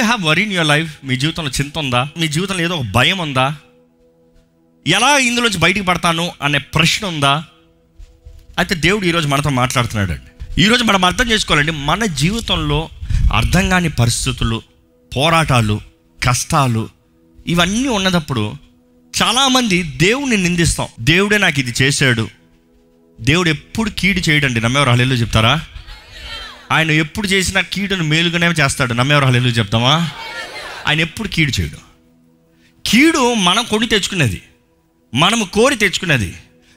You have worry in your life మీ జీవితంలో చింత ఉందా? మీ జీవితంలో ఏదో ఒక భయం ఉందా? ఎలా ఇందులోంచి బయటికి పడతాను అనే ప్రశ్న ఉందా? అయితే దేవుడు ఈరోజు మనతో మాట్లాడుతున్నాడు అండి ఈరోజు మనం అర్థం చేసుకోవాలండి మన జీవితంలో అర్థం కాని పరిస్థితులు పోరాటాలు కష్టాలు ఇవన్నీ ఉన్నదప్పుడు చాలామంది దేవుడిని నిందిస్తాం. దేవుడే నాకు ఇది చేశాడు. దేవుడు ఎప్పుడు కీడు చేయడండి. నమ్మేవారు హల్లెలూయా చెప్తారా? ఆయన ఎప్పుడు చేసినా కీడును మేలుగానే చేస్తాడు. నమ్మేవారు హల్లెలూయా చెప్తామా? ఆయన ఎప్పుడు కీడు చేయడు. కీడు మనం కొని తెచ్చుకునేది. మనము కోరి తెచ్చుకునేది.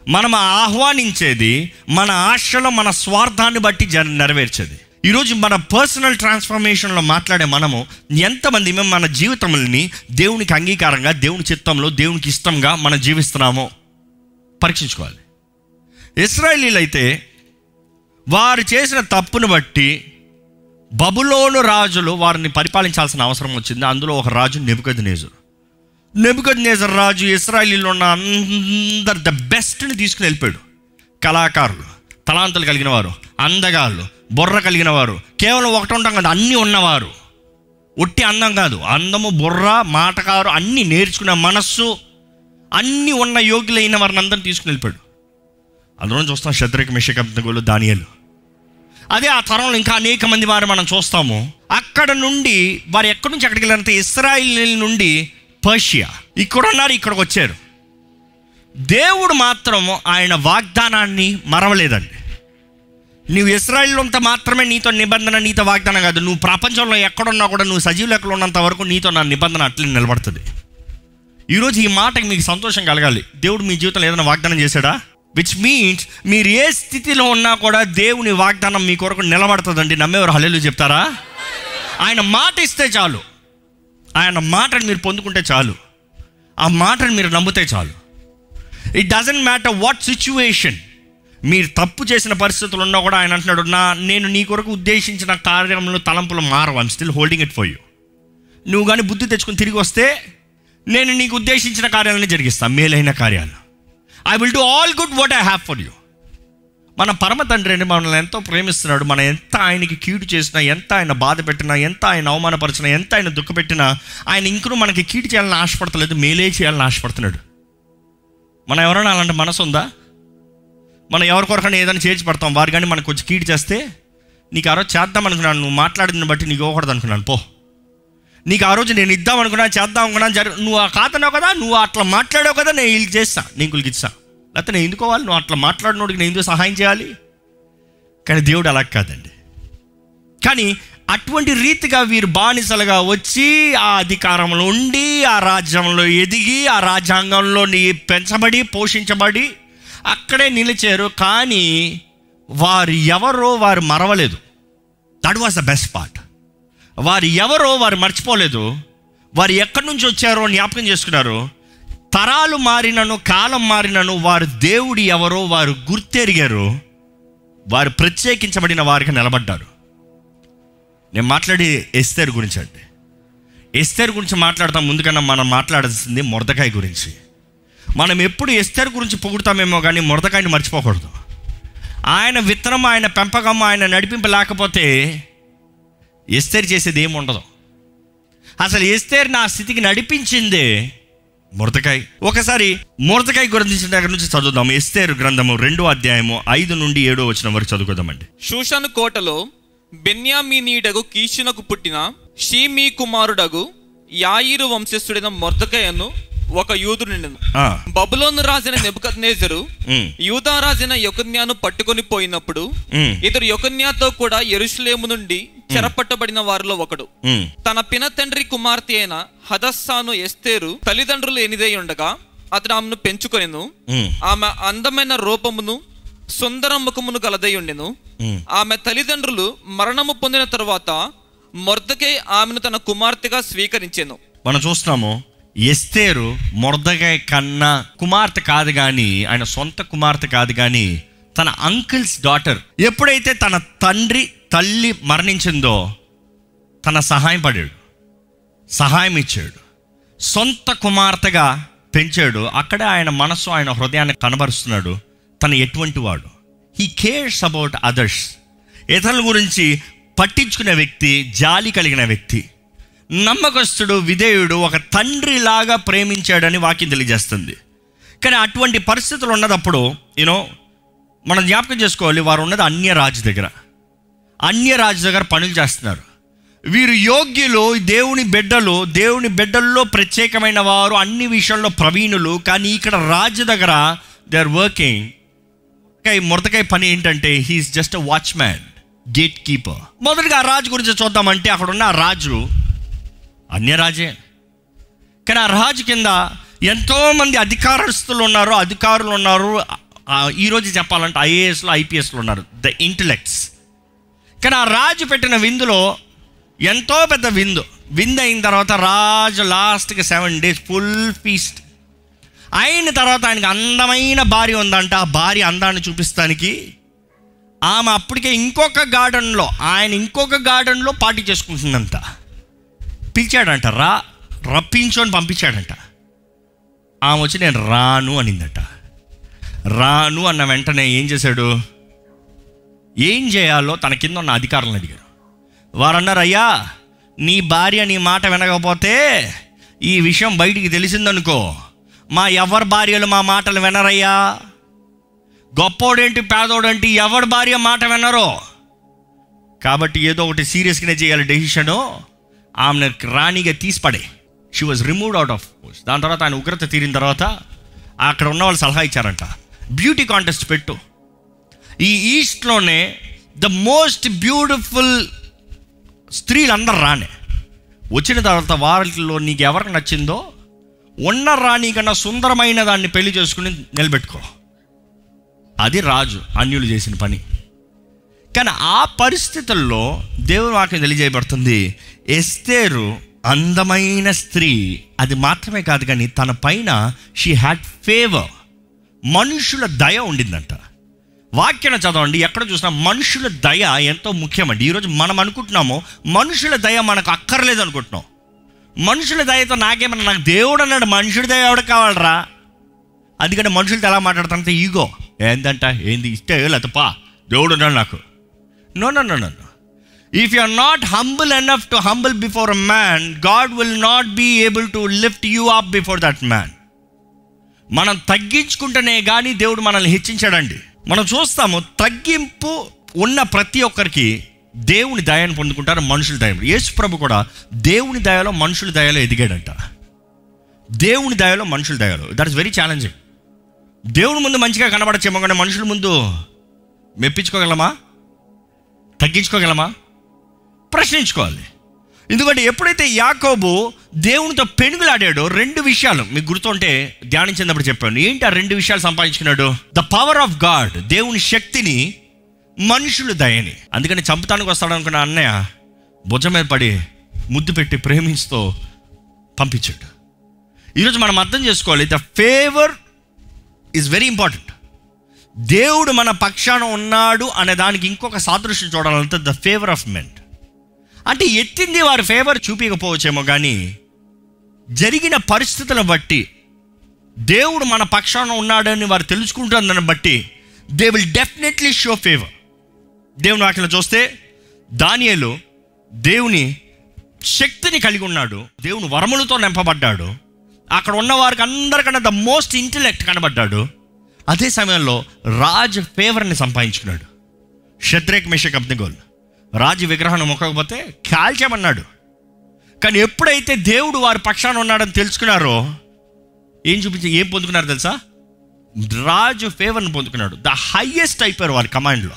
మనం ఆహ్వానించేది. మన ఆశలో మన స్వార్థాన్ని బట్టి జ నెరవేర్చేది. ఈరోజు మన పర్సనల్ ట్రాన్స్ఫర్మేషన్లో మాట్లాడే మనము ఎంతమంది మేము మన జీవితముల్ని దేవునికి అంగీకారంగా దేవుని చిత్తంలో దేవునికి ఇష్టంగా మనం జీవిస్తున్నామో పరీక్షించుకోవాలి. ఇస్రాయలీలు అయితే వారు చేసిన తప్పును బట్టి బబులోను రాజులు వారిని పరిపాలించాల్సిన అవసరం వచ్చింది. అందులో ఒక రాజు నెబుకద్ నేజరు నెబుకద్ నేజర్ రాజు ఇస్రాయలీలో ఉన్న అందరు ద బెస్ట్ని తీసుకుని వెళ్ళిపోయాడు. కళాకారులు తలాంతులు కలిగిన వారు అందగాళ్ళు బుర్ర కలిగిన వారు కేవలం ఒకటి ఉంటాం కదా అన్నీ ఉన్నవారు. ఒట్టి అందం కాదు అందము బుర్ర మాటకారు అన్నీ నేర్చుకున్న మనస్సు అన్నీ ఉన్న యోగ్యులైన వారిని అందరిని తీసుకుని వెళ్ళిపోయాడు. అందులో చూస్తాం శత్రుక మిషకబ్దగులు దానియలు. అదే ఆ తరంలో ఇంకా అనేక మంది వారు మనం చూస్తాము. అక్కడ నుండి వారు ఎక్కడి నుంచి అక్కడికి వెళ్ళారంటే ఇస్రాయిల్ నుండి పర్షియా. ఇక్కడ ఉన్నారు ఇక్కడికి వచ్చారు. దేవుడు మాత్రం ఆయన వాగ్దానాన్ని మరవలేదండి. నువ్వు ఇస్రాయిల్ ఉంత మాత్రమే నీతో నిబంధన నీతో వాగ్దానం కాదు. నువ్వు ప్రపంచంలో ఎక్కడున్నా కూడా నువ్వు సజీవ లెక్కలు ఉన్నంత వరకు నీతో నా నిబంధన అట్లే నిలబడుతుంది. ఈరోజు ఈ మాటకి మీకు సంతోషం కలగాలి. దేవుడు మీ జీవితంలో ఏదైనా వాగ్దానం చేశాడా? విచ్ మీన్స్ మీరు ఏ స్థితిలో ఉన్నా కూడా దేవుని వాగ్దానం మీ కొరకు నిలబడుతుందండి. నమ్మేవారు హలేలు చెప్తారా? ఆయన మాట ఇస్తే చాలు. ఆయన మాటను మీరు పొందుకుంటే చాలు. ఆ మాటను మీరు నమ్మితే చాలు. It doesn't matter what situation మీరు తప్పు చేసిన పరిస్థితులు ఉన్నా కూడా ఆయన అంటున్నాడు నా నేను నీ కొరకు ఉద్దేశించిన కార్యంలో తలంపులు మారవు. I'm still holding it for you నువ్వు కానీ బుద్ధి తెచ్చుకొని తిరిగి వస్తే నేను నీకు ఉద్దేశించిన కార్యాలని జరిగిస్తాను మేలైన కార్యాలు. I will do all good what I have for you మన పరమ తండ్రి అండి మనల్ని ఎంతో ప్రేమిస్తున్నాడు. మనం ఎంత ఆయనకి కీడు చేసినా ఎంత ఆయన బాధ పెట్టినా ఎంత ఆయన అవమానపరిచినా ఎంత ఆయన దుఃఖపెట్టినా ఆయన ఇంకనూ మనకి కీడు చేయాలని ఆశపడతలేదు మేలే చేయాలని ఆశపడుతున్నాడు. మనం ఎవరైనా అలాంటి మనసు ఉందా? మనం ఎవరి కొరకైనా ఏదైనా చేర్చి పడతాం. వారు కానీ మనకు కొంచెం కీడు చేస్తే నీకు ఆ చేద్దాం అనుకున్నాను నువ్వు మాట్లాడిన బట్టి నీకు ఇవ్వకూడదు అనుకున్నాను. పో. నీకు ఆ రోజు నేను ఇద్దాం అనుకున్నా చేద్దాం అనుకున్నా జరి నువ్వు ఆ కాతన్నావు కదా నువ్వు అట్లా మాట్లాడావు కదా నేను వీళ్ళకి చేస్తా నేను ఇచ్చా లేకపోతే నేను ఎందుకోవాలి? నువ్వు అట్లా మాట్లాడినోడికి నేను ఎందుకు సహాయం చేయాలి? కానీ దేవుడు అలా కాదండి. కానీ అటువంటి రీతిగా వీరు బానిసలుగా వచ్చి ఆ అధికారంలో ఉండి ఆ రాజ్యంలో ఎదిగి ఆ రాజ్యాంగంలో నీ- పెంచబడి పోషించబడి అక్కడే నిలిచారు. కానీ వారు ఎవరో వారు మరవలేదు. That was the best part వారు ఎవరో వారు మర్చిపోలేదు. వారు ఎక్కడి నుంచి వచ్చారో జ్ఞాపకం చేసుకున్నారు. తరాలు మారినను కాలం మారినను వారు దేవుడు ఎవరో వారు గుర్తెరిగారు. వారు ప్రత్యేకించబడిన వారికి నిలబడ్డారు. నేను మాట్లాడి ఎస్తేర్ గురించి అండి. ఎస్తేర్ గురించి మాట్లాడతాం ముందుకన్నా మనం మాట్లాడాల్సింది మొరదకాయ గురించి. మనం ఎప్పుడు ఎస్తేర్ గురించి పొగుడతామేమో కానీ మొరదకాయని మర్చిపోకూడదు. ఆయన విత్తనం ఆయన పెంపకం ఆయన నడిపింపు లేకపోతే ఎస్తేర్ చేసేది ఏమి ఉండదు అసలు ఎస్తేర్ నా స్థితికి నడిపించిందే మురతకాయ్. ఒకసారి మురదకాయ గురించి దగ్గర నుంచి చదువుదాం. ఎస్తేరు గ్రంథము రెండో అధ్యాయము ఐదు నుండి ఏడో వచ్చిన వరకు చదువుకుందామండి. షూషను కోటలో బెన్యామీనీడగు కీషునకు పుట్టిన షీమీ కుమారుడగు యాయిరు వంశస్థుడైన మొర్దకయను ఒక యూదుడు బబులోను రాజైన నెబుకద్నేజరు యూదా రాజైన యొకన్యాను పట్టుకొని పోయినప్పుడు ఇతడు యొకన్యాతో కూడా ఎరుషులేము నుండి చెరపట్టబడిన వారిలో ఒకడు. తన పిన తండ్రి కుమార్తె అయిన హదస్సాను ఎస్తేరు తల్లిదండ్రులు ఎనిదై ఉండగా అతడు ఆమెను పెంచుకొనెను. ఆమె అందమైన రూపమును సుందర ముఖమును గలదై ఉండెను. ఆమె తల్లిదండ్రులు మరణము పొందిన తరువాత మొర్దకై ఆమెను తన కుమార్తెగా స్వీకరించెను. మనం చూస్తున్నాము ఎస్తేరు మొరదగాయ కన్నా కుమార్తె కాదు కానీ ఆయన సొంత కుమార్తె కాదు కానీ తన అంకిల్స్ డాటర్ ఎప్పుడైతే తన తండ్రి తల్లి మరణించిందో తన సహాయం పడాడు సహాయం ఇచ్చాడు సొంత కుమార్తెగా పెంచాడు. అక్కడే ఆయన మనసు ఆయన హృదయాన్ని కనబరుస్తున్నాడు. తను ఎటువంటి వాడు? హీ కేర్స్ అబౌట్ అదర్స్ ఇతరుల గురించి పట్టించుకునే వ్యక్తి జాలి కలిగిన వ్యక్తి. నమ్మకస్తుడు విధేయుడు ఒక తండ్రిలాగా ప్రేమించాడని వాక్యం తెలియజేస్తుంది. కానీ అటువంటి పరిస్థితులు ఉన్నదప్పుడు యూనో మనం జ్ఞాపకం చేసుకోవాలి వారు ఉన్నది అన్య రాజు దగ్గర. అన్య రాజు దగ్గర పనులు చేస్తున్నారు. వీరు యోగ్యులు దేవుని బిడ్డలు దేవుని బిడ్డల్లో ప్రత్యేకమైన వారు అన్ని విషయాల్లో ప్రవీణులు కానీ ఇక్కడ రాజు దగ్గర దే ఆర్ వర్కింగ్ మురతకాయ పని ఏంటంటే he's just a watchman gate keeper మొదటిగా ఆ రాజు గురించి చూద్దామంటే అక్కడ ఉన్న రాజు అన్యరాజే. కానీ ఆ రాజు కింద ఎంతోమంది అధికారస్తులు ఉన్నారు అధికారులు ఉన్నారు ఈరోజు చెప్పాలంటే ఐఏఎస్లో ఐపీఎస్లో ఉన్నారు. ద ఇంటలెక్ట్స్ కానీ ఆ రాజు పెట్టిన విందులో ఎంతో పెద్ద విందు. విందు అయిన తర్వాత రాజు లాస్ట్కి సెవెన్ డేస్ ఫుల్ ఫీస్ట్ అయిన తర్వాత ఆయనకి అందమైన భార్య ఉందంట. ఆ భార్య అందాన్ని చూపిస్తానికి ఆమె అప్పటికే ఇంకొక గార్డెన్లో ఆయన ఇంకొక గార్డెన్లో పార్టీ చేసుకుంటుందంట. పిలిచాడంట రా రప్పించు అని పంపించాడంట. ఆమె వచ్చి నేను రాను అనిందట. రాను అన్న వెంటనే ఏం చేశాడు? ఏం చేయాలో తన కింద ఉన్న అధికారులను అడిగారు. వారు అన్నారు అయ్యా నీ భార్య నీ మాట వినకపోతే ఈ విషయం బయటికి తెలిసిందనుకో మా ఎవరి భార్యలు మా మాటలు వినరయ్యా? గొప్పోడేంటి పేదోడేంటి ఎవరి భార్య మాట వినరో? కాబట్టి ఏదో ఒకటి సీరియస్గానే చేయాలి డెసిషను. ఆమె రాణిగా తీసిపడే. She was removed out of దాని తర్వాత ఆయన ఉగ్రత తీరిన తర్వాత అక్కడ ఉన్న వాళ్ళు సలహా ఇచ్చారంట. బ్యూటీ కాంటెస్ట్ పెట్టు. ఈ ఈస్ట్లోనే ద మోస్ట్ బ్యూటిఫుల్ స్త్రీలు అందరు రానే వచ్చిన తర్వాత వారిలో నీకు ఎవరికి నచ్చిందో ఉన్న రాణి కన్నా సుందరమైన దాన్ని పెళ్ళి చేసుకుని నిలబెట్టుకో. అది రాజు అన్యులు చేసిన పని. కానీ ఆ పరిస్థితుల్లో దేవుని వాక్యం తెలియజేయబడుతుంది. ఎస్తేరు అందమైన స్త్రీ. అది మాత్రమే కాదు కానీ తన పైన షీ హ్యాడ్ ఫేవర్ మనుషుల దయ ఉండిందంట. వాక్యం చదవండి. ఎక్కడ చూసినా మనుషుల దయ ఎంతో ముఖ్యమండి. ఈరోజు మనం అనుకుంటున్నాము మనుషుల దయ మనకు అక్కర్లేదు అనుకుంటున్నాం. మనుషుల దయతో నాకేమన్నా నాకు దేవుడు అన్నాడు మనుషుడి దయ ఎవడ కావాలరా? అందుకని మనుషులతో ఎలా మాట్లాడతానంటే ఈగో. ఏందంట? ఏంది? ఇస్తే లేకపోతే పా దేవుడు ఉన్నాడు నాకు. No no no no if you are not humble enough to humble before a man God will not be able to lift you up before that man మనం తగ్గించుకుంటేనే కానీ దేవుడు మనల్ని హెచ్చించాడండి. మనం చూస్తాము తగ్గింపు ఉన్న ప్రతి ఒక్కరికి దేవుని దయాన్ని పొందుకుంటారు మనుషుల దయలు యేసు ప్రభు కూడా దేవుని దయలో మనుషుల దయలో ఎదిగాడంట. దేవుని దయలో మనుషుల దయలో. దట్ ఇస్ వెరీ ఛాలెంజింగ్ దేవుని ముందు మంచిగా కనబడచ్చేమో కానీ మనుషుల ముందు మెప్పించుకోగలమా? తగ్గించుకోగలమా? ప్రశ్నించుకోవాలి. ఎందుకంటే ఎప్పుడైతే యాకోబు దేవునితో పెనుగులాడాడో రెండు విషయాలు మీకు గుర్తుంటే ధ్యానించినప్పుడు చెప్పాను. ఏంటి ఆ రెండు విషయాలు సంపాదించుకున్నాడు? ద పవర్ ఆఫ్ గాడ్ దేవుని శక్తిని మనుషులు దయని. అందుకని చంపుతానికి వస్తాడు అనుకున్న అన్నయ్య భుజం మీద పడి ముద్దు పెట్టి ప్రేమించుతో పంపించాడు. ఈరోజు మనం అర్థం చేసుకోవాలి the favour is very important దేవుడు మన పక్షాన ఉన్నాడు అనే దానికి ఇంకొక సాదృశ్యం చూడాలంటే ద ఫేవర్ ఆఫ్ మెంట్ అంటే ఎత్తింది వారి ఫేవర్ చూపించకపోవచ్చేమో కానీ జరిగిన పరిస్థితులను బట్టి దేవుడు మన పక్షాన ఉన్నాడని వారు తెలుసుకుంటుందని బట్టి they will definitely show favour దేవుని వాటిని చూస్తే దానియలు దేవుని శక్తిని కలిగి ఉన్నాడు దేవుని వరములతో నింపబడ్డాడు అక్కడ ఉన్న వారికి అందరికన్నా ద మోస్ట్ ఇంటెలెక్ట్ కనబడ్డాడు అదే సమయంలో రాజు ఫేవర్ని సంపాదించుకున్నాడు. షద్రేక్ మిషక్ గోల్. రాజు విగ్రహాన్ని మొక్కకపోతే కాల్చామన్నాడు కానీ ఎప్పుడైతే దేవుడు వారి పక్షాన ఉన్నాడని తెలుసుకున్నారో ఏం చూపించి ఏం పొందుకున్నారు తెలుసా? రాజు ఫేవర్ని పొందుకున్నాడు. ద హయ్యెస్ట్ అయిపోయారు వారి కమాండ్లో.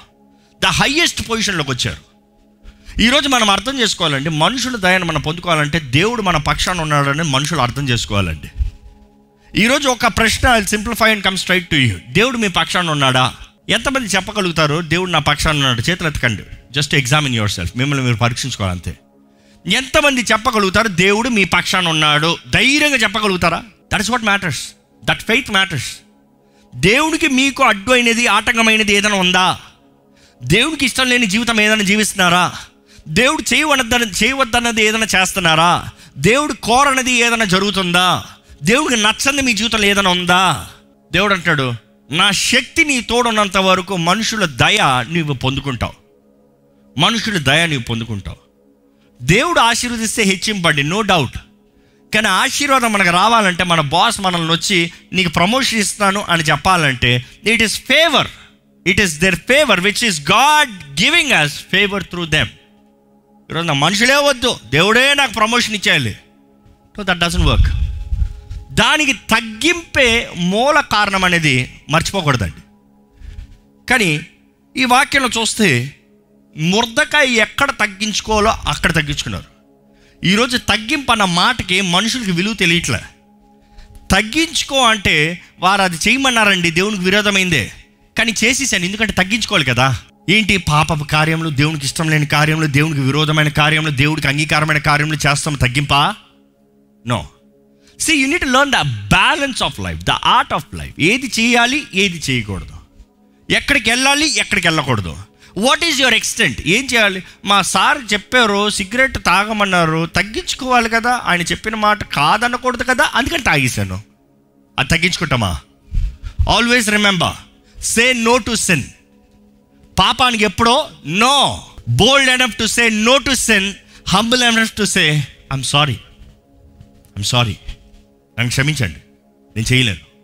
ద హయ్యెస్ట్ పొజిషన్లోకి వచ్చారు. ఈరోజు మనం అర్థం చేసుకోవాలండి మనుషుల దయను మనం పొందుకోవాలంటే దేవుడు మన పక్షాన ఉన్నాడని మనుషులు అర్థం చేసుకోవాలండి. ఈరోజు ఒక ప్రశ్న simplify and come straight to you దేవుడు మీ పక్షాన ఉన్నాడా? ఎంతమంది చెప్పగలుగుతారు? దేవుడు నా పక్షాన ఉన్నాడు. చేతులు ఎత్తకండి. జస్ట్ ఎగ్జామిన్ యువర్ సెల్ఫ్ మిమ్మల్ని మీరు పరీక్షించుకోవాలంతే. ఎంతమంది చెప్పగలుగుతారు? దేవుడు మీ పక్షాన ఉన్నాడు. ధైర్యంగా చెప్పగలుగుతారా? That is what matters that faith matters దేవుడికి మీకు అడ్డు అయినది ఆటంకమైనది ఏదైనా ఉందా? దేవుడికి ఇష్టం లేని జీవితం ఏదైనా జీవిస్తున్నారా? దేవుడు చేయవద్దన్న చేయవద్దన్నది ఏదైనా చేస్తున్నారా? దేవుడు కోరనది ఏదైనా జరుగుతుందా? దేవుడికి నచ్చంది మీ జీవితంలో ఏదైనా ఉందా? దేవుడు అంటాడు నా శక్తి నీ తోడున్నంత వరకు మనుషుల దయ నీవు పొందుకుంటావు. మనుషుల దయ నీవు పొందుకుంటావు. దేవుడు ఆశీర్వదిస్తే హెచ్చింపండి నో డౌట్ కానీ ఆశీర్వాదం మనకు రావాలంటే మన బాస్ మనల్ని వచ్చి నీకు ప్రమోషన్ ఇస్తాను అని చెప్పాలంటే it is favour it is their favour which is God giving us favour through them ఈరోజు నా మనుషులే వద్దు దేవుడే నాకు ప్రమోషన్ ఇచ్చేయాలి. సో దట్ డజన్ వర్క్ దానికి తగ్గింపే మూల కారణం అనేది మర్చిపోకూడదండి. కానీ ఈ వాక్యంలో చూస్తే ముర్దకాయ ఎక్కడ తగ్గించుకోవాలో అక్కడ తగ్గించుకున్నారు. ఈరోజు తగ్గింపు అన్న మాటకి మనుషులకి విలువ తెలియట్లే. తగ్గించుకో అంటే వారు అది చేయమన్నారండి దేవునికి విరోధమైందే. కానీ చేసేసాను ఎందుకంటే తగ్గించుకోవాలి కదా. ఏంటి? పాప కార్యములు దేవునికి ఇష్టం లేని కార్యములు దేవునికి విరోధమైన కార్యములు దేవుడికి అంగీకారమైన కార్యములు చేస్తాం తగ్గింపా? No. See you need learn the balance of life the art of life ఏది చేయాలి ఏది చేయకూడదు. ఎక్కడికి వెళ్ళాలి ఎక్కడికి వెళ్ళకూడదు. వాట్ ఈజ్ యువర్ ఎక్స్టెంట్ ఏం చేయాలి? మా సార్ చెప్పారు సిగరెట్ తాగమన్నారు తగ్గించుకోవాలి కదా. ఆయన చెప్పిన మాట కాదనకూడదు కదా అందుకని తాగేశాను. అది తగ్గించుకుంటామా? Always remember say no to sin పాపానికి ఎప్పుడో no bold enough to say no to sin humble enough to say I'm sorry I'm sorry నన్ను క్షమించండి. నేను చేయలేను.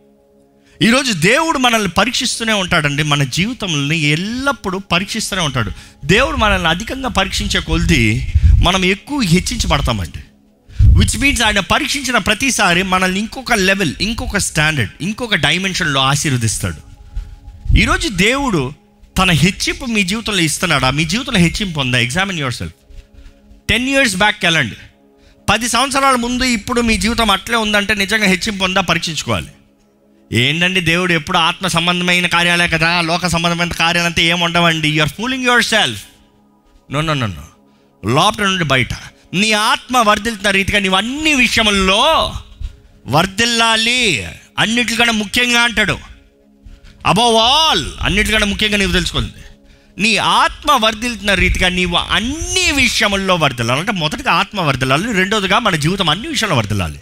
ఈరోజు దేవుడు మనల్ని పరీక్షిస్తూనే ఉంటాడండి. మన జీవితంలో ఎల్లప్పుడూ పరీక్షిస్తూనే ఉంటాడు. దేవుడు మనల్ని అధికంగా పరీక్షించే కొలిది మనం ఎక్కువ హెచ్చించబడతామండి. విచ్ మీన్స్ ఆయన పరీక్షించిన ప్రతిసారి మనల్ని ఇంకొక లెవెల్ ఇంకొక స్టాండర్డ్ ఇంకొక డైమెన్షన్లో ఆశీర్వదిస్తాడు. ఈరోజు దేవుడు తన హెచ్చింపు మీ జీవితంలో ఇస్తున్నాడా? మీ జీవితంలో హెచ్చింపు ఉందా? Examine yourself ten years back వెళ్ళండి పది సంవత్సరాల ముందు ఇప్పుడు మీ జీవితం అట్లే ఉందంటే నిజంగా హెచ్చింపు ఉందా? పరీక్షించుకోవాలి. ఏంటండి దేవుడు ఎప్పుడు ఆత్మ సంబంధమైన కార్యాలే కదా? లోక సంబంధమైన కార్యాలంతా ఏముండవండి ఉండవండి? You're fooling yourself no no no no లోపల నుండి బయట. నీ ఆత్మ వర్ధిల్తున్న రీతిగా నీవు అన్ని విషయముల్లో వర్ధిల్లాలి. అన్నిటికన్నా ముఖ్యంగా అంటాడు. అబౌవ్ ఆల్ అన్నిటికన్నా ముఖ్యంగా నీవు తెలుసుకోండి నీ ఆత్మ వర్ధిల్తున్న రీతిగా నీవు అన్ని విషయముల్లో వర్ధిల్లాలి. అంటే మొదటిగా ఆత్మ వర్ధిల్లాలి రెండోదిగా మన జీవితం అన్ని విషయాల్లో వర్ధిల్లాలి.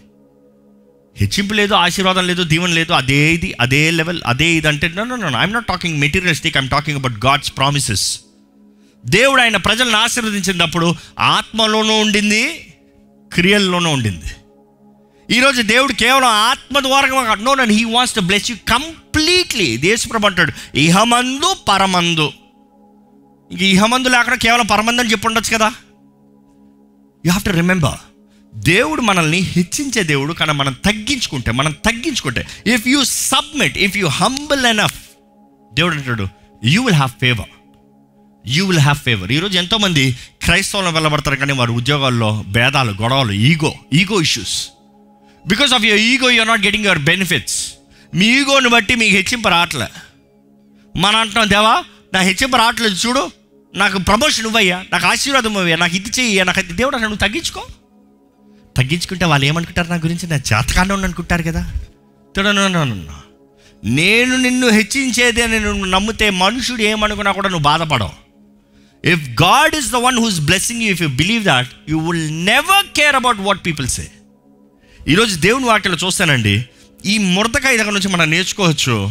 హెచ్చింపు లేదు ఆశీర్వాదం లేదు దీవెన లేదు అదే ఇది అదే లెవెల్ అదే ఇది అంటే no no no I'm not talking materialistic I'm talking about God's promises దేవుడు ఆయన ప్రజలను ఆశీర్వదించినప్పుడు ఆత్మలోనూ ఉండింది క్రియల్లోనూ ఉండింది. ఈరోజు దేవుడు కేవలం ఆత్మ ద్వారా నో నన్ను he wants to bless you completely దేశప్రభు అంటాడు ఇహమందు పరమందు. ఇహమందు లేకుండా కేవలం పరమందని అని చెప్పి ఉండొచ్చు కదా. యూ హ్యావ్ టు రిమెంబర్ దేవుడు మనల్ని హెచ్చించే దేవుడు కానీ మనం తగ్గించుకుంటే మనం తగ్గించుకుంటే if you submit if you humble enough దేవుడు అంటాడు you will have favour you will have favour ఈరోజు ఎంతోమంది క్రైస్తవంలో వెళ్ళబడతారు కానీ వారి ఉద్యోగాల్లో భేదాలు గొడవలు ego ego issues because of your ego you're not getting your benefits మీ ఈగోని బట్టి మీకు హెచ్చింపు రావట్లే. మన అంటున్నాం దేవా నా హెచ్చింపు రావట్లేదు చూడు నాకు ప్రమోషన్ ఇవ్వయ్యా నాకు ఆశీర్వాదం ఇవ్వయ్యా నాకు ఇది చెయ్యి నాకు అది దేవుడు నువ్వు తగ్గించుకో. తగ్గించుకుంటే వాళ్ళు ఏమనుకుంటారు నా గురించి? నా చేతకాండం అనుకుంటారు కదా. చూడను నేను నిన్ను హెచ్చించేది అని నువ్వు నమ్మితే మనుషుడు ఏమనుకున్నా కూడా నువ్వు బాధపడవు. If God is the one who's blessing you if you believe that you will never care about what people say ఈరోజు దేవుని వాక్యలో చూస్తానండి. ఈ మురదకాయ దగ్గర నుంచి మనం నేర్చుకోవచ్చు.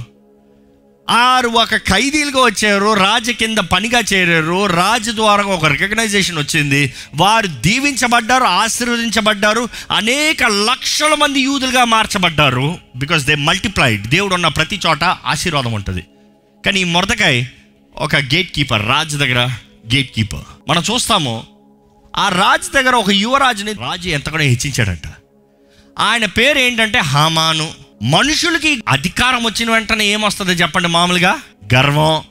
ఆరు ఒక ఖైదీలుగా వచ్చారు రాజు కింద పనిగా చేరారు రాజు ద్వారా ఒక రికగ్నైజేషన్ వచ్చింది. వారు దీవించబడ్డారు ఆశీర్వదించబడ్డారు అనేక లక్షల మంది యూదులుగా మార్చబడ్డారు. బికాస్ దే మల్టిప్లైడ్ దేవుడు ఉన్న ప్రతి చోట ఆశీర్వాదం ఉంటుంది. కానీ ఈ మొరదకాయ ఒక గేట్ కీపర్ రాజు దగ్గర గేట్ కీపర్ మనం చూస్తాము ఆ రాజు దగ్గర ఒక యువరాజుని రాజు ఎంతగానో హెచ్చించాడంట. ఆయన పేరు ఏంటంటే హామాను. మనుషులకి అధికారం వచ్చిన వెంటనే ఏమొస్తుంది చెప్పండి మామూలుగా? గర్వం.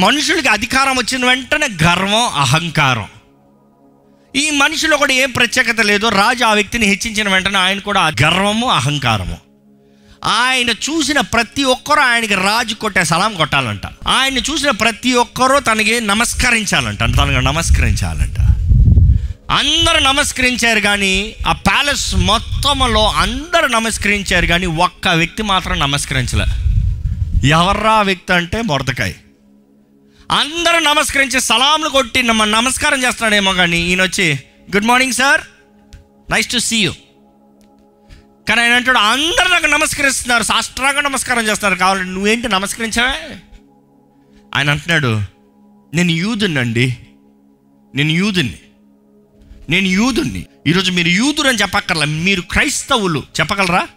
మనుషులకి అధికారం వచ్చిన వెంటనే గర్వం అహంకారం. ఈ మనిషిలో కూడా ఏం ప్రత్యేకత లేదు రాజు ఆ వ్యక్తిని హెచ్చించిన వెంటనే ఆయన కూడా ఆ గర్వము అహంకారము. ఆయన చూసిన ప్రతి ఒక్కరూ ఆయనకి రాజు కొట్టే సలాం కొట్టాలంట. ఆయన చూసిన ప్రతి ఒక్కరూ తనకి నమస్కరించాలంట. తనకు నమస్కరించాలంట. అందరూ నమస్కరించారు కానీ ఆ ప్యాలెస్ మొత్తంలో అందరూ నమస్కరించారు కానీ ఒక్క వ్యక్తి మాత్రం నమస్కరించలే. ఎవర్రా వ్యక్తి అంటే మొరదకాయ్. అందరూ నమస్కరించి సలాంలు కొట్టి నమ్మ నమస్కారం చేస్తున్నాడేమో కానీ ఈయన వచ్చి good morning sir nice to see you కానీ ఆయన అంటాడు అందరూ నాకు నమస్కరిస్తున్నారు. సాష్టాంగా నమస్కారం చేస్తున్నారు. కావాలంటే నువ్వేంటి నమస్కరించావే? ఆయన అంటున్నాడు నేను యూదునండి నేను యూదుని. నేను యూదుని ఈరోజు మీరు యూదురు అని చెప్పక్కర్లా. మీరు క్రైస్తవులు. చెప్పగలరా?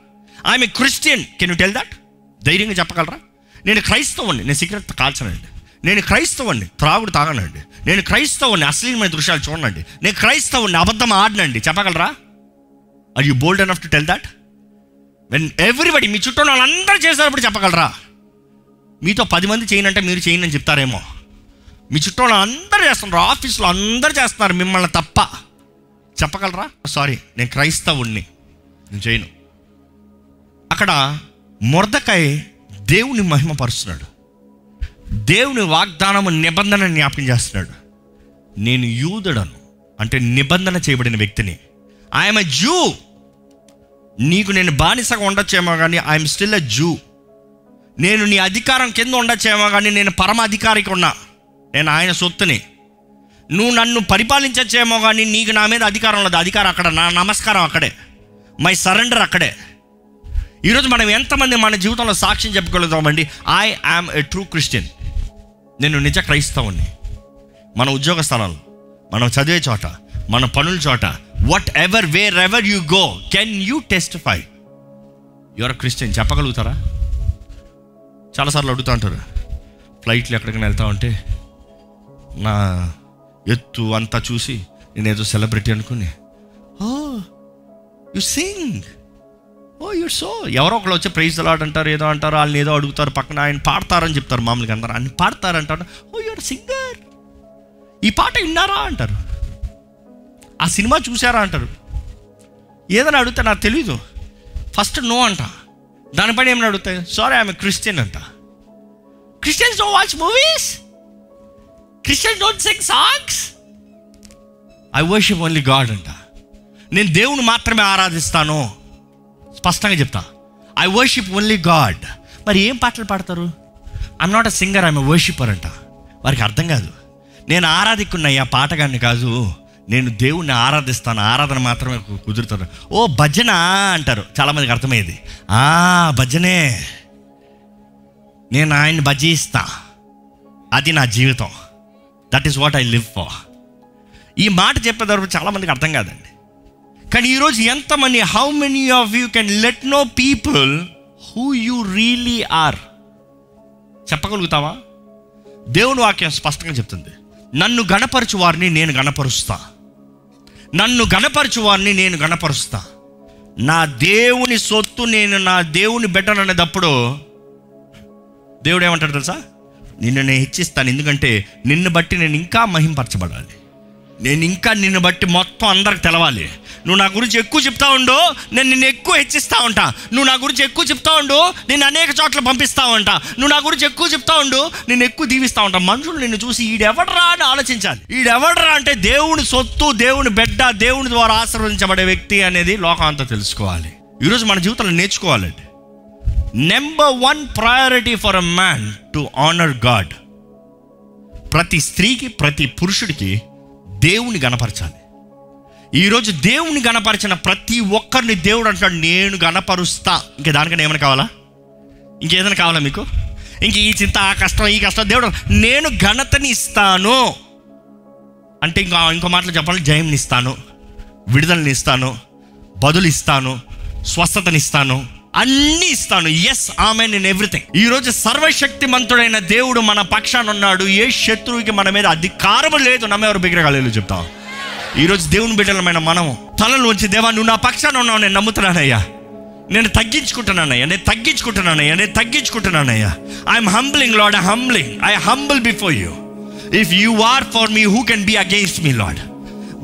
I'm Christian can you tell that ధైర్యంగా చెప్పగలరా? నేను క్రైస్తవుని నేను సిగరెట్ కాల్చనండి. నేను క్రైస్తవుని త్రాగుడు తాగనండి. నేను క్రైస్తవుని అశ్లీలమైన దృశ్యాలు చూడండి నేను క్రైస్తవుని అబద్ధం ఆడనండి. చెప్పగలరా? Are you bold enough to tell that when everybody మీ చుట్టూ వాళ్ళందరూ చేసేటప్పుడు చెప్పగలరా? మీతో పది మంది చేయనంటే మీరు చేయను అని చెప్తారేమో. మీ చుట్టూ అందరూ చేస్తున్నారు. ఆఫీస్లో అందరూ చేస్తున్నారు. మిమ్మల్ని తప్ప. చెప్పగలరా? సారీ నేను క్రైస్తవుణ్ణి. నేను చేయను అక్కడ మొర్దకాయ దేవుని మహిమపరుస్తున్నాడు. దేవుని వాగ్దానము నిబంధన జ్ఞాపకం చేస్తున్నాడు. నేను యూదుడను అంటే నిబంధన చేయబడిన వ్యక్తిని. ఐఎమ్ ఎ జూ నీకు నేను బానిసగా ఉండొచ్చేమో కానీ ఐఎమ్ స్టిల్ ఎ జూ నేను నీ అధికారం కింద ఉండొచ్చేమో కానీ నేను పరమ అధికారికి ఉన్నా. నేను ఆయన సొత్తుని. నువ్వు నన్ను పరిపాలించచ్చేమో కానీ నీకు నా మీద అధికారం లేదు. అధికారం అక్కడ నా నమస్కారం అక్కడే. మై సరెండర్ అక్కడే. ఈరోజు మనం ఎంతమంది మన జీవితంలో సాక్ష్యం చెప్పుకోగలుగుతామండి? I am a true Christian నేను నిజ క్రైస్తవుని. మన ఉద్యోగ స్థలాలు మనం చదివే చోట మన పనుల చోట whatever wherever you go can you testify your Christian చెప్పగలుగుతారా? చాలాసార్లు అడుగుతూ ఉంటారు. ఫ్లైట్లు ఎక్కడికైనా వెళ్తా ఉంటే నా ఎత్తు అంతా చూసి నేనేదో సెలబ్రిటీ అనుకుని oh you sing oh you so ఎవరో ఒకళ్ళు వచ్చి ప్రైజ్ అలాడ్ అంటారు ఏదో అంటారు వాళ్ళని ఏదో అడుగుతారు పక్కన ఆయన పాడతారని చెప్తారు మామూలుగా అందరూ. ఆయన పాడతారంటారు. ఓ యువర్ సింగర్ ఈ పాట విన్నారా? అంటారు. ఆ సినిమా చూసారా అంటారు. ఏదైనా అడిగితే నాకు తెలీదు. ఫస్ట్ నో అంట. దానిపైన ఏమైనా అడుగుతాయి సారీ ఐఎమ్ క్రిస్టియన్ అంట. Christians no watch movies Christian don't sing songs? I worship only God అంట. నేను దేవుని మాత్రమే ఆరాధిస్తాను. స్పష్టంగా చెప్తా. I worship only God. మరి ఏం పాటలు పాడతారు? I'm not a singer I'm worshipper అంట. వారికి అర్థం కాదు. నేను ఆరాధికున్నయ్యా పాటగాన్ని కాదు నేను దేవుణ్ణి ఆరాధిస్తాను. ఆరాధన మాత్రమే కుదురుతారు. కుదురుతాను ఓ భజన అంటారు. చాలామందికి అర్థమయ్యేది. ఆ భజనే. నేను ఆయన్ని భజిస్తా. అది నా జీవితం. That is what I live for ఈ మాట చెప్పేటప్పుడు చాలామందికి అర్థం కాదండి. కానీ ఈరోజు ఎంతమంది how many of you can let know people who you really are చెప్పగలుగుతావా? దేవుని వాక్యం స్పష్టంగా చెప్తుంది. నన్ను గణపరచు వారిని నేను గణపరుస్తా. నన్ను గణపరచు వారిని నేను గణపరుస్తా. నా దేవుని సొత్తు నేను నా దేవుని బిడ్డను అనేటప్పుడు దేవుడు ఏమంటాడు తెలుసా? నిన్ను నేను హెచ్చిస్తాను. ఎందుకంటే నిన్ను బట్టి నేను ఇంకా మహింపరచబడాలి. నేను ఇంకా నిన్ను బట్టి మొత్తం అందరికి తెలవాలి. నువ్వు నా గురించి ఎక్కువ చెప్తా ఉండు నేను నిన్ను ఎక్కువ హెచ్చిస్తా ఉంటా. నువ్వు నా గురించి ఎక్కువ చెప్తా ఉండు నేను అనేక చోట్ల పంపిస్తా ఉంటా. నువ్వు నా గురించి ఎక్కువ చెప్తా ఉండు నేను ఎక్కువ దీవిస్తా ఉంటా. మనుషులు నిన్ను చూసి ఈడెవడరా అని ఆలోచించాలి. ఈడెవడరా అంటే దేవుని సొత్తు దేవుని బిడ్డ దేవుని ద్వారా ఆశీర్వదించబడే వ్యక్తి అనేది లోకం అంతా తెలుసుకోవాలి. ఈరోజు మన జీవితంలో నేర్చుకోవాలండి. Number one priority for a man to honour God ప్రతి స్త్రీకి ప్రతి పురుషుడికి దేవుని గణపరచాలి. ఈరోజు దేవుని గణపరిచిన ప్రతి ఒక్కరిని దేవుడు అంటాడు నేను గణపరుస్తా. ఇంకా దానికన్నా ఏమైనా కావాలా? ఇంకేదైనా కావాలా మీకు? ఇంక ఈ చింత ఆ కష్టం ఈ కష్టం దేవుడు నేను ఘనతని ఇస్తాను. అంటే ఇంకా ఇంకో మాటలు చెప్పాలి జయంని ఇస్తాను విడుదలని ఇస్తాను బదులు ఇస్తాను స్వస్థతనిస్తాను అన్ని ఇస్తాను. ఎస్ ఆమె నేను ఎవ్రీథింగ్ ఈ రోజు సర్వశక్తిమంతుడైన దేవుడు మన పక్షాన ఉన్నాడు. ఏ శత్రువుకి మన మీద అధికారం లేదు. నమ్మేవారు బిగ్గరగాలేదు చెప్తాం. ఈరోజు దేవుని బిడ్డలమైన మనము తలలు వచ్చి దేవా నువ్వు నా పక్షాన ఉన్నావు. నేను నమ్ముతున్నానయ్యా. నేను తగ్గించుకుంటున్నానయ్యా. నేను తగ్గించుకుంటున్నానయ్యా. నేను తగ్గించుకుంటున్నానయ్యా. I'm humbling Lord I humbling I humble before you if you are for me who can be against me Lord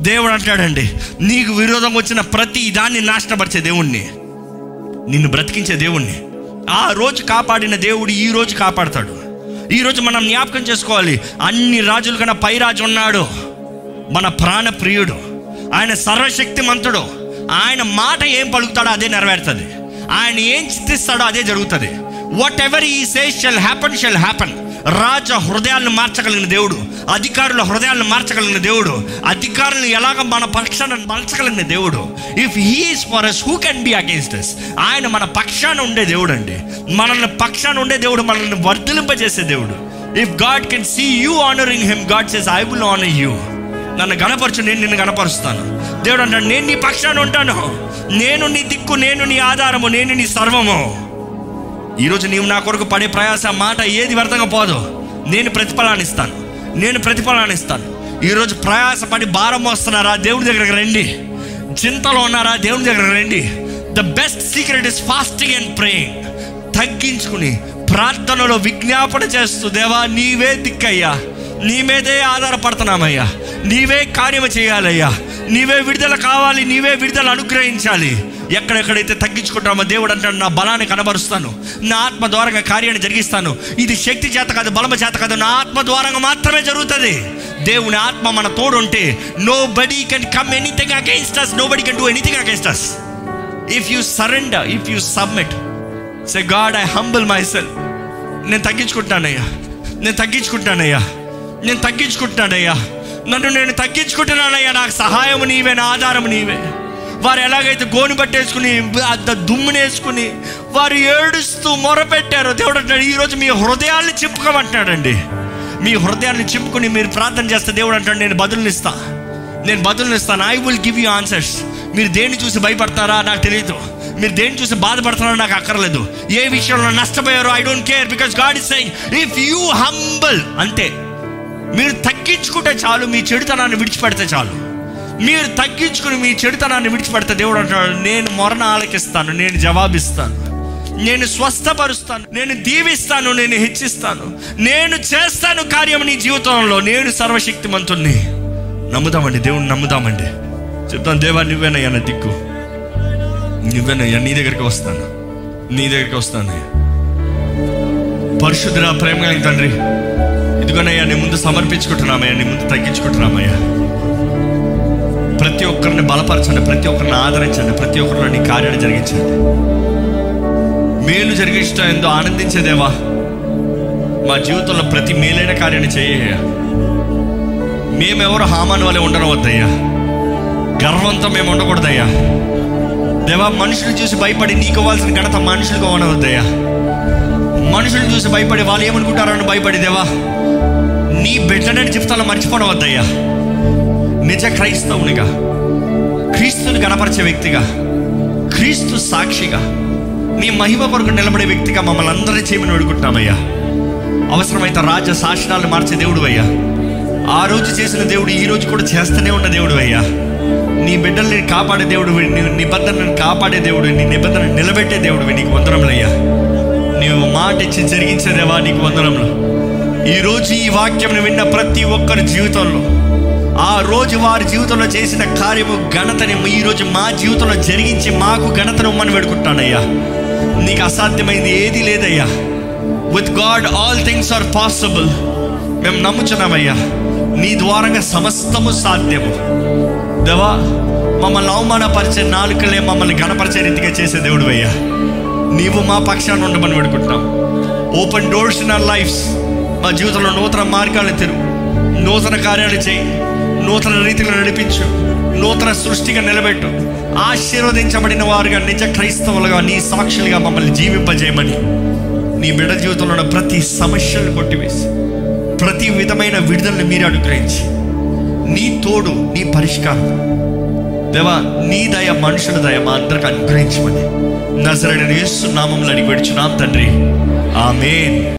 దేవుడు అంటాడండి నీకు విరోధం వచ్చిన ప్రతి దాన్ని నాశనపరిచే దేవుణ్ణి. నిన్ను బ్రతికించే దేవుణ్ణి. ఆ రోజు కాపాడిన దేవుడు ఈ రోజు కాపాడతాడు. ఈరోజు మనం జ్ఞాపకం చేసుకోవాలి. అన్ని రాజుల కన్నా పై రాజు ఉన్నాడు. మన ప్రాణ ప్రియుడు. ఆయన సర్వశక్తిమంతుడు. ఆయన మాట ఏం పలుకుతాడో అదే నెరవేరుతుంది. ఆయన ఏం చిత్తిస్తాడో అదే జరుగుతుంది. Whatever he says shall happen shall happen రాజ హృదయాలను మార్చగలిగిన దేవుడు అధికారుల హృదయాలను మార్చగలిగిన దేవుడు. అధికారులను ఎలాగ మన పక్షాన మార్చగలిగిన దేవుడు. If he's for us who can be against us ఆయన మన పక్షాన ఉండే దేవుడు అండి మనల్ని పక్షాన ఉండే దేవుడు మనల్ని వర్ధలింపజేసే దేవుడు. If God can see you honouring him God says I will honour you నన్ను గణపరచు నేను నిన్ను గణపరుస్తాను. దేవుడు అంటాడు నేను నీ పక్షాన ఉంటాను. నేను నీ దిక్కు నేను నీ ఆధారము నేను నీ సర్వము. ఈరోజు నీవు నా కొరకు పడే ప్రయాస మాట ఏది వ్యర్థంగా పోదు. నేను ప్రతిఫలాన్ని ఇస్తాను. నేను ప్రతిఫలాన్ని ఇస్తాను. ఈరోజు ప్రయాసపడి భారం వస్తున్నారా దేవుడి దగ్గరకు రండి. చింతలో ఉన్నారా? దేవుని దగ్గరకు రండి. The best secret is fasting and praying తగ్గించుకుని ప్రార్థనలో విజ్ఞాపన చేస్తూ దేవా నీవే దిక్కయ్యా. నీ మీదే ఆధారపడుతున్నామయ్యా. నీవే కార్యము చేయాలయ్యా. నీవే విడుదల కావాలి నీవే విడుదల అనుగ్రహించాలి. ఎక్కడెక్కడైతే తగ్గించుకుంటామో దేవుడు అంటాడు నా బలాన్ని కనబరుస్తాను నా ఆత్మ ద్వారంగా కార్యాన్ని జరిగిస్తాను. ఇది శక్తి చేత కాదు బలమ చేత కాదు నా ఆత్మ ద్వారంగా మాత్రమే జరుగుతుంది. దేవుని ఆత్మ మన తోడుంటే nobody can come anything against us nobody can do anything against us if you surrender if you submit say God I humble myself నేను తగ్గించుకుంటానయ్యా నేను తగ్గించుకుంటానయ్యా నేను తగ్గించుకుంటానయ్యా. నన్ను నేను తగ్గించుకుంటున్నానయ్యా. నాకు సహాయం నీవే నా ఆధారం నీవే. వారు ఎలాగైతే గోను పట్టేసుకుని అంత దుమ్మునేసుకుని వారు ఏడుస్తూ మొరపెట్టారు దేవుడు అంటాడు ఈరోజు మీ హృదయాల్ని చెప్పుకోమంటున్నాడండి. మీ హృదయాన్ని చింపుకుని మీరు ప్రార్థన చేస్తే దేవుడు అంటాడు నేను బదులునిస్తా. నేను బదులునిస్తాను I will give you answers మీరు దేన్ని చూసి భయపడతారా? నాకు తెలియదు మీరు దేన్ని చూసి బాధపడతారో నాకు అక్కర్లేదు. ఏ విషయంలో నష్టపోయారో I don't care because God is saying if you humble అంతే. మీరు తగ్గించుకుంటే చాలు మీ చెడుతనాన్ని విడిచిపెడితే చాలు. మీరు తగ్గించుకుని మీ చెడుతనాన్ని విడిచిపెడితే దేవుడు అంటాడు నేను మొరణ ఆలకిస్తాను నేను జవాబిస్తాను నేను స్వస్థపరుస్తాను నేను దీవిస్తాను నేను హెచ్చిస్తాను నేను చేస్తాను కార్యం నీ జీవితంలో నేను సర్వశక్తిమంతుణ్ణి. నమ్ముదామండి దేవుణ్ణి నమ్ముదామండి. చెప్తాను దేవా నువ్వేనయ్యా నా దిక్కు. నువ్వేనయ్యా నీ దగ్గరికి వస్తాను. నీ దగ్గరికి వస్తాను. పరిశుద్ధురా ప్రేమ తండ్రి ఇదిగోనయ్యా నీ ముందు సమర్పించుకుంటున్నామయ్యా. నీ ముందు తగ్గించుకుంటున్నామయ్యా. ప్రతి ఒక్కరిని బలపరచండి ప్రతి ఒక్కరిని ఆదరించండి ప్రతి ఒక్కరిని నీ కార్యాన్ని జరిగించండి. మేలు జరిగించడం ఎంతో ఆనందించేదేవా? మా జీవితంలో ప్రతి మేలైన కార్యాన్ని చేయ్యా మేమెవరు హామాన్ వల్ల ఉండనవద్దయ్యా. గర్వంతో మేము ఉండకూడదయ్యా. దేవా మనుషులు చూసి భయపడి నీకు ఇవ్వాల్సిన ఘనత మనుషులకు ఉండవద్దయ్యా మనుషులను చూసి భయపడే వాళ్ళు ఏమనుకుంటారని భయపడేదేవా? నీ బిడ్డనని చెప్తాను మర్చిపోవద్దయ్యా నిజ క్రైస్తవునిగా క్రీస్తుని గణపరిచే వ్యక్తిగా క్రీస్తు సాక్షిగా నీ మహిమ కొరకు నిలబడే వ్యక్తిగా మమ్మల్ని అందరినీ చేయమని వేడుకుంటున్నామయ్యా. అవసరమైతే రాజ్య శాసనాలను మార్చే దేవుడు అయ్యా ఆ రోజు చేసిన దేవుడు ఈ రోజు కూడా చేస్తూనే ఉన్న దేవుడు అయ్యా నీ బిడ్డల్ని కాపాడే దేవుడు నీ నిబంధనను కాపాడే దేవుడు నీ నిబంధనను నిలబెట్టే దేవుడు నీకు వందనములయ్యా. నీవు మాట ఇచ్చి జరిగించేదేవా నీకు వందనములు. ఈరోజు ఈ వాక్యం విన్న ప్రతి ఒక్కరి జీవితంలో ఆ రోజు వారి జీవితంలో చేసిన కార్యము ఘనతని ఈ రోజు మా జీవితంలో జరిగించి మాకు ఘనతను ఇమ్మని పెడుకుంటానయ్యా నీకు అసాధ్యమైంది ఏది లేదయ్యా. With God all things are possible మేము నమ్ముచున్నామయ్యా. నీ ద్వారంగా సమస్తము సాధ్యము. దేవా మమ్మల్ని అవమానపరిచే నాలుకలే మమ్మల్ని గణపరిచే రీతిగా చేసే దేవుడు అయ్యా నీవు మా పక్షాన్ని ఉండమని పెడుకుంటున్నాం open doors in our lives మా జీవితంలో నూతన మార్గాలు తెరువు నూతన కార్యాలు చేయి. నూతన రీతిలో నడిపించు. నూతన సృష్టిగా నిలబెట్టు. ఆశీర్వదించబడిన వారుగా నిజ క్రైస్తవులుగా నీ సాక్షులుగా మమ్మల్ని జీవింపజేయమని. నీ బిడ్డ జీవితంలో ఉన్న ప్రతి సమస్యలను కొట్టివేసి ప్రతి విధమైన విడుదలను మీరు అనుగ్రహించి నీ తోడు నీ పరిష్కారం. దేవా నీ దయ మనుషుల దయ మా అందరికి అనుగ్రహించమని. నజరడని వేస్తున్నామంలో నామంలో అడిగి పెడుచున్నాం తండ్రి. ఆమెన్.